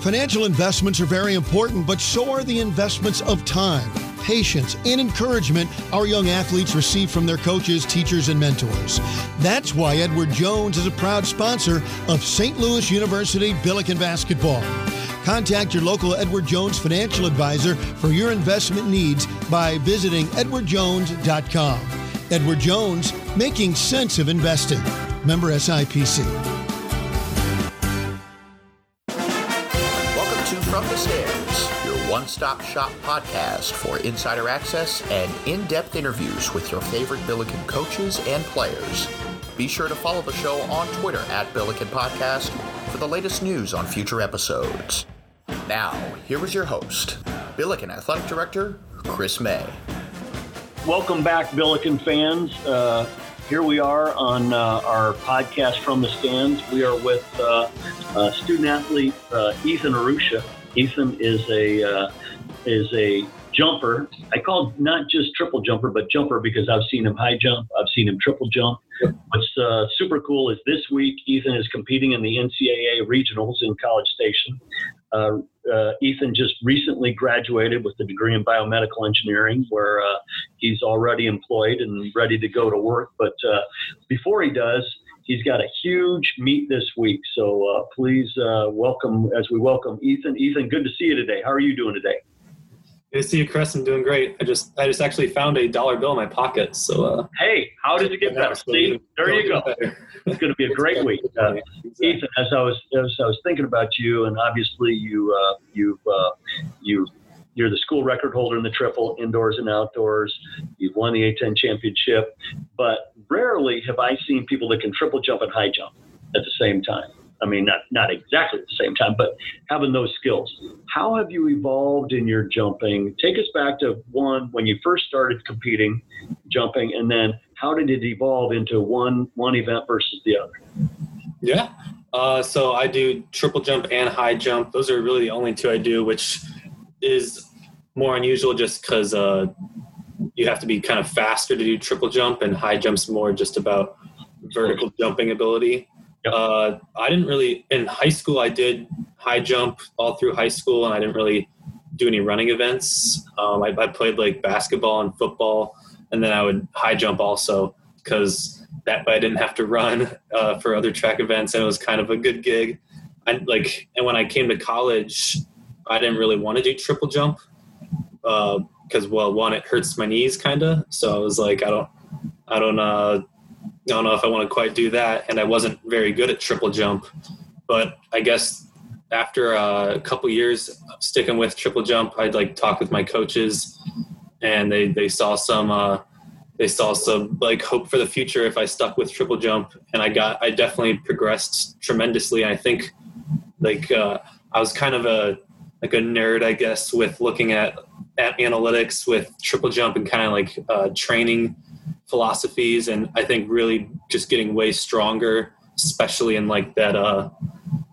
Financial investments are very important, but so are the investments of time, patience, and encouragement our young athletes receive from their coaches, teachers, and mentors. That's why Edward Jones is a proud sponsor of St. Louis University Billiken Basketball. Contact your local Edward Jones financial advisor for your investment needs by visiting edwardjones.com. Edward Jones, making sense of investing. Member SIPC. Stop shop podcast for insider access and in depth interviews with your favorite Billiken coaches and players. Be sure to follow the show on Twitter at Billiken Podcast for the latest news on future episodes. Now, here is your host, Billiken Athletic Director Chris May. Welcome back, Billiken fans. Uh, here we are on uh, our podcast from the stands. We are with uh, student athlete uh, Ethan Arusha. Ethan is a uh, is a jumper. I call not just triple jumper, but jumper because I've seen him high jump, I've seen him triple jump. What's uh, super cool is this week Ethan is competing in the NCAA regionals in College Station. Uh, uh, Ethan just recently graduated with a degree in biomedical engineering, where uh, he's already employed and ready to go to work. But uh, before he does, he's got a huge meet this week. So uh, please uh, welcome as we welcome Ethan. Ethan, good to see you today. How are you doing today? Good to see you, Chris. I'm doing great. I just I just actually found a dollar bill in my pocket. So uh, hey, how did it get better? See, there you go. It's going to be a great week, uh. Ethan. As I was as I was thinking about you, and obviously you uh, you've uh, you you're the school record holder in the triple indoors and outdoors. You've won the A10 championship, but rarely have I seen people that can triple jump and high jump at the same time. I mean, not not exactly at the same time, but having those skills. How have you evolved in your jumping? Take us back to one when you first started competing, jumping, and then how did it evolve into one one event versus the other? Yeah. Uh, so I do triple jump and high jump. Those are really the only two I do, which is more unusual just because uh, you have to be kind of faster to do triple jump, and high jump's more just about vertical jumping ability. Uh, I didn't really in high school. I did high jump all through high school, and I didn't really do any running events. Um, I, I, played like basketball and football, and then I would high jump also because that way I didn't have to run uh, for other track events, and it was kind of a good gig. I like, and when I came to college, I didn't really want to do triple jump because uh, well, one it hurts my knees kind of, so I was like, I don't, I don't uh, I don't know if I want to quite do that. And I wasn't very good at triple jump, but I guess after a couple years of sticking with triple jump, I'd like talk with my coaches, and they they saw some uh, they saw some like hope for the future if I stuck with triple jump, and I got I definitely progressed tremendously. I think like uh, I was kind of a like a nerd, I guess, with looking at at analytics with triple jump and kind of like uh, training philosophies and i think really just getting way stronger especially in like that uh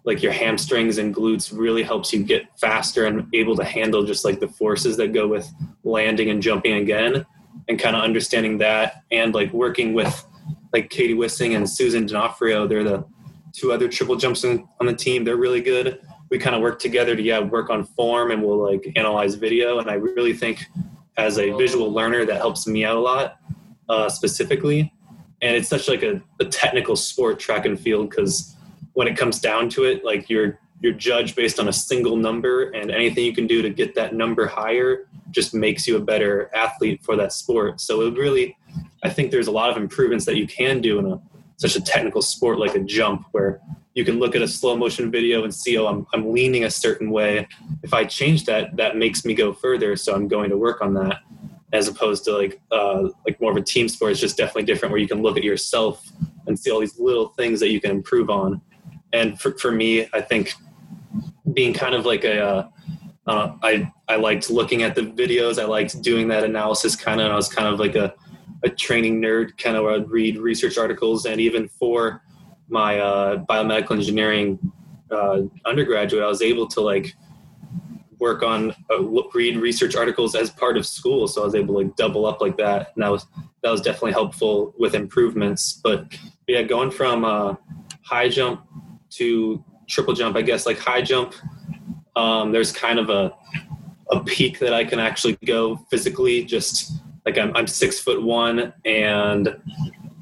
like your hamstrings and glutes really helps you get faster and able to handle just like the forces that go with landing and jumping again and kind of understanding that and like working with like Katie Wissing and Susan D'Onofrio they're the two other triple jumps on the team they're really good. We kind of work together to yeah work on form and we'll like analyze video and I really think as a visual learner that helps me out a lot uh, specifically. And it's such like a, a technical sport, track and field, because when it comes down to it, like you're you're judged based on a single number, and anything you can do to get that number higher just makes you a better athlete for that sport. So it really, I think there's a lot of improvements that you can do in a such a technical sport like a jump, where you can look at a slow motion video and see, oh, I'm, I'm leaning a certain way. If I change that, that makes me go further. So I'm going to work on that as opposed to like uh, like more of a team sport. It's just definitely different where you can look at yourself and see all these little things that you can improve on. And for, for me, I think being kind of like a uh, uh, I I liked looking at the videos. I liked doing that analysis kind of. I was kind of like a a training nerd, kind of where I'd read research articles, and even for my uh, biomedical engineering uh, undergraduate, I was able to like work on uh, read research articles as part of school so i was able to like double up like that and that was that was definitely helpful with improvements but yeah going from uh, high jump to triple jump i guess like high jump Um, there's kind of a a peak that I can actually go physically. Just like I'm, I'm six foot one, and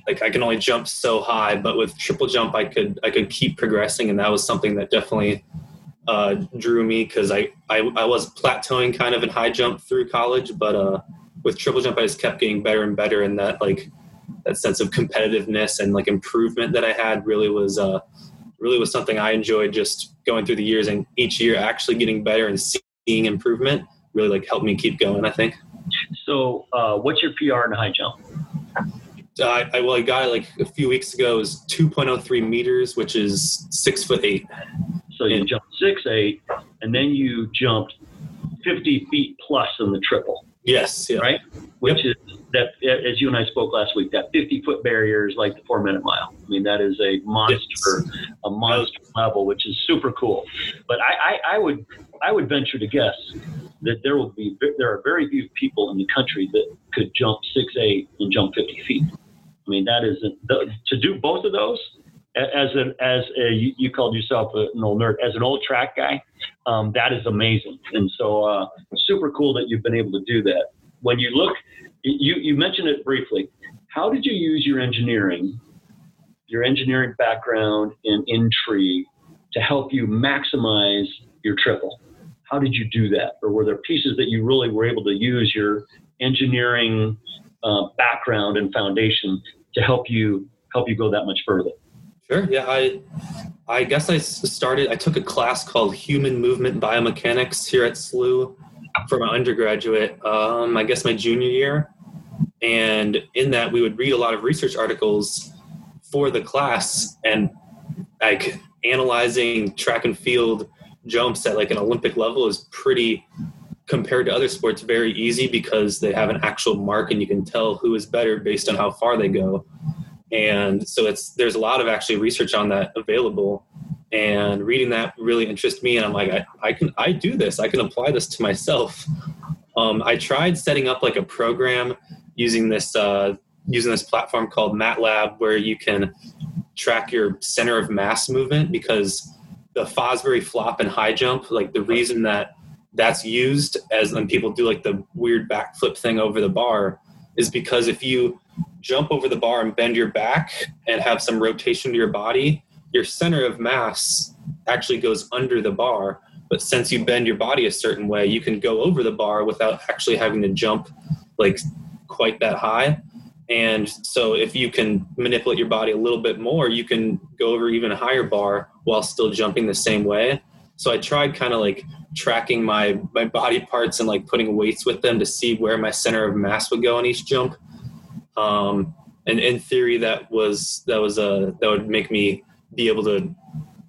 like I can only jump so high. But with triple jump, I could I could keep progressing, and that was something that definitely uh, drew me because I, I I was plateauing kind of in high jump through college, but uh, with triple jump, I just kept getting better and better, and that like that sense of competitiveness and like improvement that I had really was uh, really was something I enjoyed just going through the years and each year actually getting better and seeing improvement really like helped me keep going. I think. So, uh, what's your PR in high jump? Uh, I, I, well, I got it like a few weeks ago. It was 2.03 meters, which is six foot eight. So you jumped six eight, and then you jumped 50 feet plus in the triple. Yes. Yeah. Right. Which yep. is that, as you and I spoke last week, that 50 foot barrier is like the four minute mile. I mean, that is a monster, yes. a monster level, which is super cool. But I, I, I would, I would venture to guess that there will be, there are very few people in the country that could jump six eight and jump 50 feet. I mean, that is to do both of those as an as a, you, called yourself an old nerd. As an old track guy um, that is amazing. And so uh, super cool that you've been able to do that. When you look you, you mentioned it briefly. How did you use your engineering your engineering background and intrigue to help you maximize your triple? How did you do that? Or were there pieces that you really were able to use your engineering uh, background and foundation to help you help you go that much further Sure. Yeah, I I guess I started. I took a class called Human Movement Biomechanics here at SLU for my undergraduate. Um, I guess my junior year, and in that we would read a lot of research articles for the class and like analyzing track and field jumps at like an Olympic level is pretty compared to other sports very easy because they have an actual mark and you can tell who is better based on how far they go and so it's there's a lot of actually research on that available. And reading that really interests me. And i'm like i, I can i do this. I can apply this to myself. Um, i tried setting up like a program using this uh, using this platform called matlab where you can track your center of mass movement because the fosbury flop and high jump like the reason that that's used as when people do like the weird backflip thing over the bar is because if you jump over the bar and bend your back and have some rotation to your body, your center of mass actually goes under the bar. But since you bend your body a certain way, you can go over the bar without actually having to jump like quite that high. And so if you can manipulate your body a little bit more, you can go over even a higher bar while still jumping the same way. So I tried kind of like tracking my my body parts and like putting weights with them to see where my center of mass would go on each jump um, and in theory, that was that was a that would make me be able to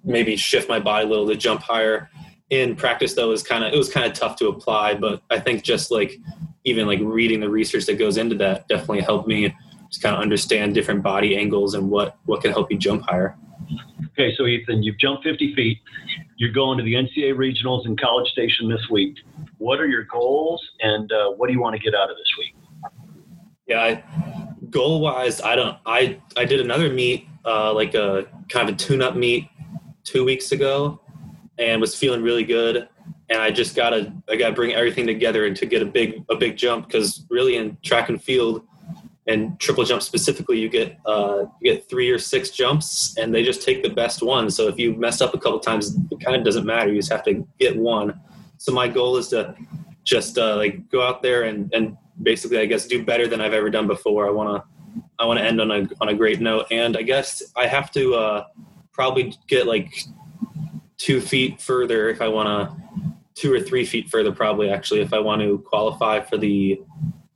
maybe shift my body a little to jump higher. In practice, though, was kind of it was kind of tough to apply. But I think just like even like reading the research that goes into that definitely helped me just kind of understand different body angles and what what can help you jump higher. Okay, so Ethan, you've jumped 50 feet. You're going to the NCAA regionals in College Station this week. What are your goals, and uh, what do you want to get out of this week? Yeah, I, goal wise, I don't. I I did another meet, uh, like a kind of a tune up meet, two weeks ago, and was feeling really good. And I just gotta I gotta bring everything together and to get a big a big jump because really in track and field and triple jump specifically, you get uh, you get three or six jumps, and they just take the best one. So if you mess up a couple times, it kind of doesn't matter. You just have to get one. So my goal is to just uh, like go out there and, and basically, I guess, do better than I've ever done before. I want to, I want to end on a on a great note, and I guess I have to uh, probably get like two feet further if I want to, two or three feet further probably actually if I want to qualify for the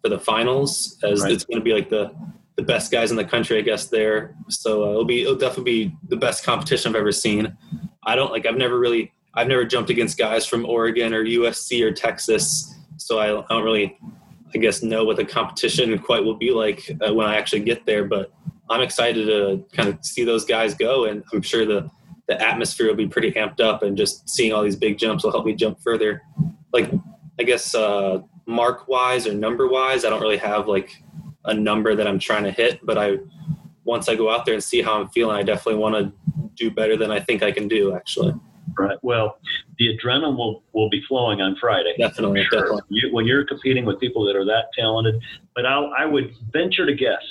for the finals, as right. it's going to be like the the best guys in the country, I guess. There, so uh, it'll be it'll definitely be the best competition I've ever seen. I don't like I've never really I've never jumped against guys from Oregon or USC or Texas, so I, I don't really I guess know what the competition quite will be like uh, when I actually get there. But I'm excited to kind of see those guys go, and I'm sure the the atmosphere will be pretty amped up, and just seeing all these big jumps will help me jump further. Like I guess uh, mark wise or number wise, I don't really have like a number that I'm trying to hit, but I once I go out there and see how I'm feeling, I definitely want to do better than I think I can do. Actually. Right. Well, the adrenaline will, will be flowing on Friday. Definitely. Sure. definitely. You, when you're competing with people that are that talented, but I, I would venture to guess,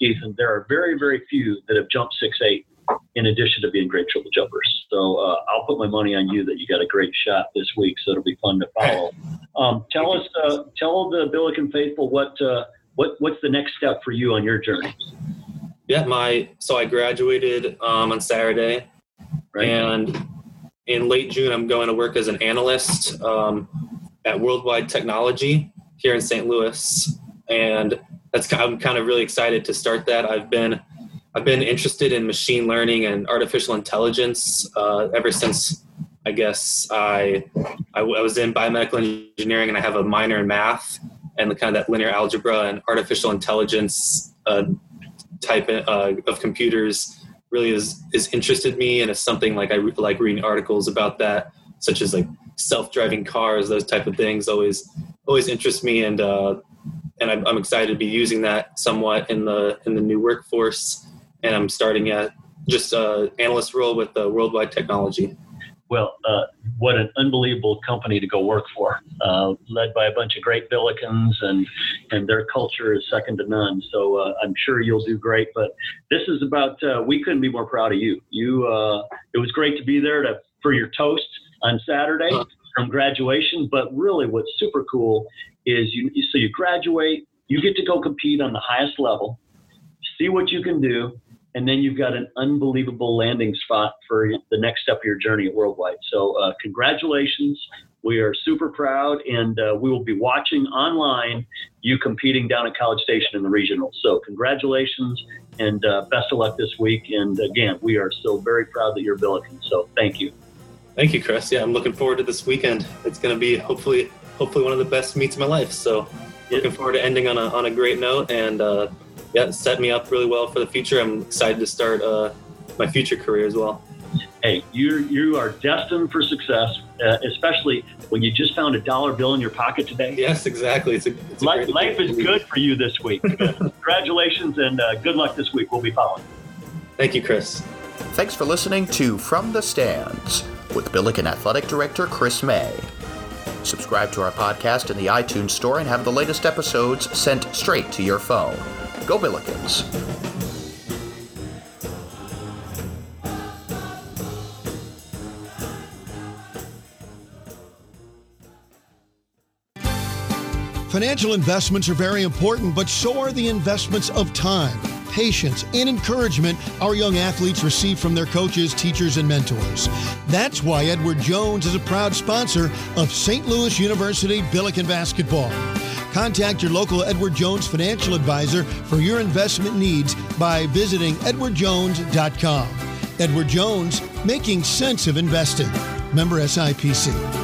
Ethan, there are very, very few that have jumped six eight in addition to being great triple jumpers. So uh, I'll put my money on you that you got a great shot this week. So it'll be fun to follow. Um, tell us, uh, tell the Billiken faithful what uh, what what's the next step for you on your journey. Yeah, my so I graduated um, on Saturday, Right. and in late June I'm going to work as an analyst um, at World Wide Technology here in St. Louis, and that's I'm kind of really excited to start that. I've been I've been interested in machine learning and artificial intelligence uh, ever since I guess I, I I was in biomedical engineering and I have a minor in math and the kind of that linear algebra and artificial intelligence uh, type uh, of computers really is is interested me and it's something like I re- like reading articles about that such as like self-driving cars those type of things always always interest me and uh, and I'm, I'm excited to be using that somewhat in the in the new workforce and I'm starting at just a analyst role with uh, World Wide Technology Well, uh, what an unbelievable company to go work for, uh, led by a bunch of great Billikens, and and their culture is second to none. So uh, I'm sure you'll do great. But this is about uh, we couldn't be more proud of you. You, uh, it was great to be there to for your toast on Saturday from graduation. But really, what's super cool is you so you graduate, you get to go compete on the highest level, see what you can do, and then you've got an unbelievable landing spot for the next step of your journey at Worldwide. So, uh, congratulations. We are super proud, and uh, we will be watching online you competing down at College Station in the regional. So, congratulations and uh, best of luck this week. And again, we are still very proud that you're Billiken. So, thank you. Thank you, Chris. Yeah, I'm looking forward to this weekend. It's going to be hopefully hopefully one of the best meets of my life. So looking forward to ending on a on a great note and uh, yeah, set me up really well for the future. I'm excited to start uh, my future career as well. Hey, you you are destined for success, uh, especially when you just found a dollar bill in your pocket today. Yes, exactly. It's a, it's a Life, great life is good for you this week. Congratulations and uh, good luck this week. We'll be following. Thank you, Chris. Thanks for listening to From the Stands with Billiken Athletic Director Chris May. Subscribe to our podcast in the iTunes Store and have the latest episodes sent straight to your phone. Go Billikens! Financial investments are very important, but so are the investments of time, patience, and encouragement our young athletes receive from their coaches, teachers, and mentors. That's why Edward Jones is a proud sponsor of St. Louis University Billiken Basketball. Contact your local Edward Jones financial advisor for your investment needs by visiting edwardjones.com. Edward Jones, making sense of investing. Member SIPC.